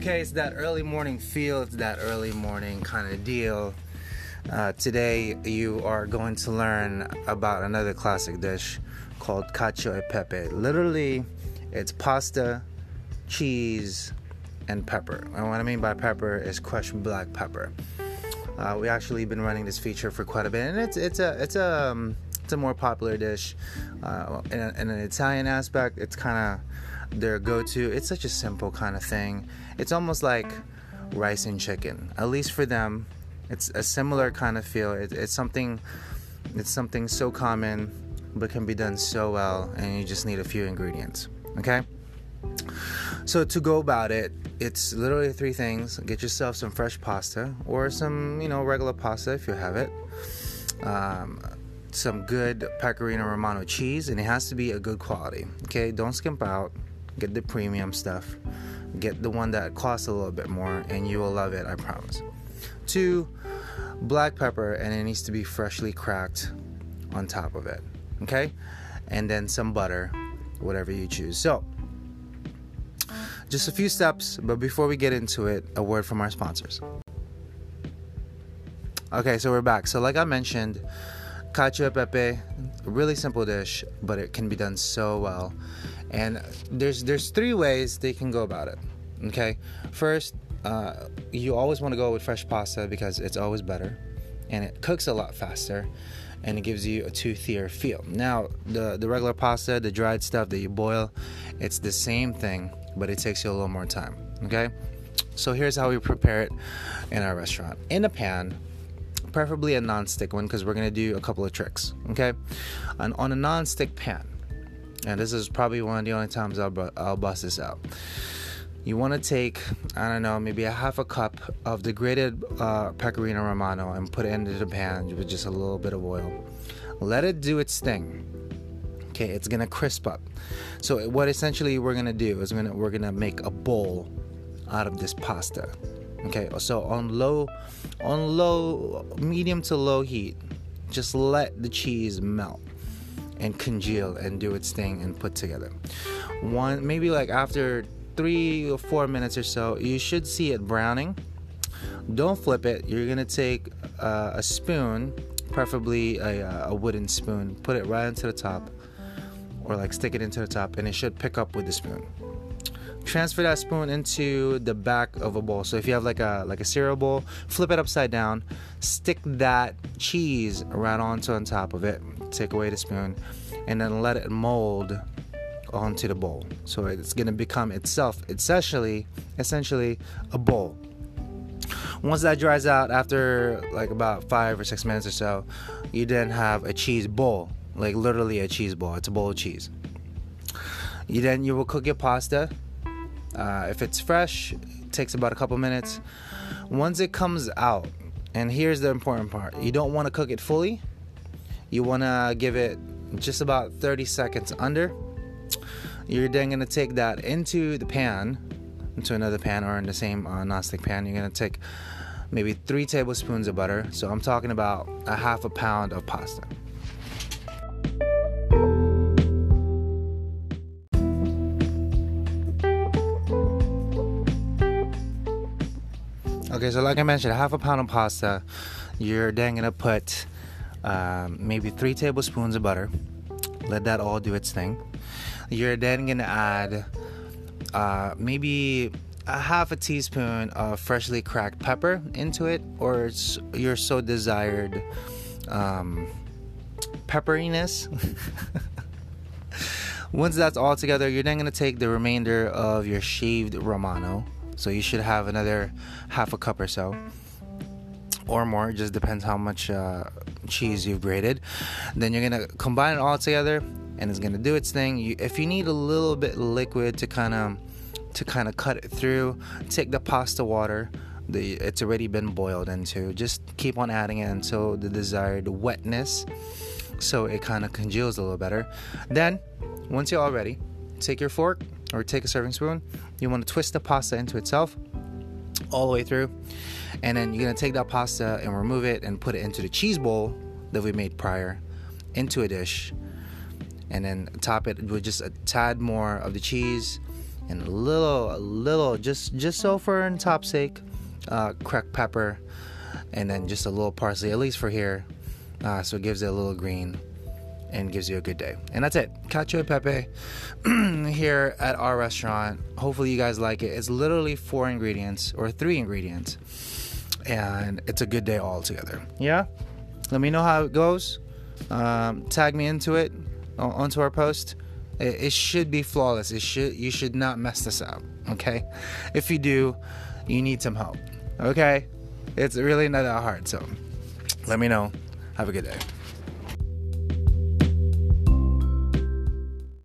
Okay, it's that early morning feel, it's that early morning kind of deal. Uh, today, you are going to learn about another classic dish called cacio e pepe. Literally, it's pasta, cheese, and pepper. And what I mean by pepper is crushed black pepper. Uh, we actually been running this feature for quite a bit, and it's it's a it's a um, it's a more popular dish. Uh, in, a, in an Italian aspect, it's kind of their go-to. It's such a simple kind of thing. It's almost like rice and chicken. At least for them, it's a similar kind of feel. It, it's something it's something so common, but can be done so well, and you just need a few ingredients. Okay. So to go about it, it's literally three things. Get yourself some fresh pasta or some, you know, regular pasta if you have it. Um, some good pecorino romano cheese, and it has to be a good quality. Okay, don't skimp out. Get the premium stuff. Get the one that costs a little bit more, and you will love it. I promise. Two, black pepper, and it needs to be freshly cracked on top of it. Okay, and then some butter, whatever you choose. So just a few steps, but before we get into it, a word from our sponsors. Okay, so we're back. So, like I mentioned, cacio e pepe, really simple dish, but it can be done so well. And there's there's three ways they can go about it. Okay, first, uh, you always want to go with fresh pasta because it's always better, and it cooks a lot faster, and it gives you a toothier feel. Now, the the regular pasta, the dried stuff that you boil, it's the same thing but it takes you a little more time. Okay? So here's how we prepare it in our restaurant. In a pan, preferably a non-stick one because we're gonna do a couple of tricks. Okay? And on a non-stick pan, and this is probably one of the only times I'll, I'll bust this out. You want to take, I don't know, maybe a half a cup of the grated uh, pecorino romano and put it into the pan with just a little bit of oil. Let it do its thing okay it's gonna crisp up so what essentially we're gonna do is we're gonna we're gonna make a bowl out of this pasta okay so on low on low medium to low heat just let the cheese melt and congeal and do its thing and put together. One maybe like after three or four minutes or so you should see it browning. Don't flip it. You're gonna take uh, a spoon preferably a, a wooden spoon. Put it right into the top or like stick it into the top and it should pick up with the spoon transfer that spoon into the back of a bowl so if you have like a like a cereal bowl flip it upside down stick that cheese right onto on top of it take away the spoon and then let it mold onto the bowl so it's to become itself essentially essentially a bowl once that dries out after like about five or six minutes or so you then have a cheese bowl like literally a cheese bowl. It's a bowl of cheese. You then you will cook your pasta. Uh, if it's fresh, it takes about a couple minutes. Once it comes out, and here's the important part: you don't want to cook it fully. You want to give it just about 30 seconds under. You're then gonna take that into the pan, into another pan or in the same uh, nonstick pan. You're gonna take maybe three tablespoons of butter. So I'm talking about a half a pound of pasta. Okay, so like I mentioned, half a pound of pasta. You're then gonna put um, maybe three tablespoons of butter. Let that all do its thing. You're then gonna add uh, maybe a half a teaspoon of freshly cracked pepper into it, or your so desired um, pepperiness. Once that's all together, you're then gonna take the remainder of your shaved romano so you should have another half a cup or so, or more. It just depends how much uh, cheese you've grated. Then you're gonna combine it all together, and it's gonna do its thing. You, if you need a little bit liquid to kind of to kind of cut it through, take the pasta water. The, it's already been boiled into. Just keep on adding it until the desired wetness, so it kind of congeals a little better. Then, once you're all ready, take your fork or take a serving spoon. You want to twist the pasta into itself all the way through. And then you're going to take that pasta and remove it and put it into the cheese bowl that we made prior into a dish. And then top it with just a tad more of the cheese and a little, a little, just just so for in top sake, uh, cracked pepper, and then just a little parsley, at least for here, uh, so it gives it a little green and gives you a good day. And that's it. Cacio e pepe here at our restaurant. Hopefully you guys like it. It's literally four ingredients or three ingredients. And it's a good day all together. Yeah? Let me know how it goes. Um, tag me into it onto our post. It, it should be flawless. It should you should not mess this up. Okay? If you do, you need some help. Okay? It's really not that hard. So let me know. Have a good day.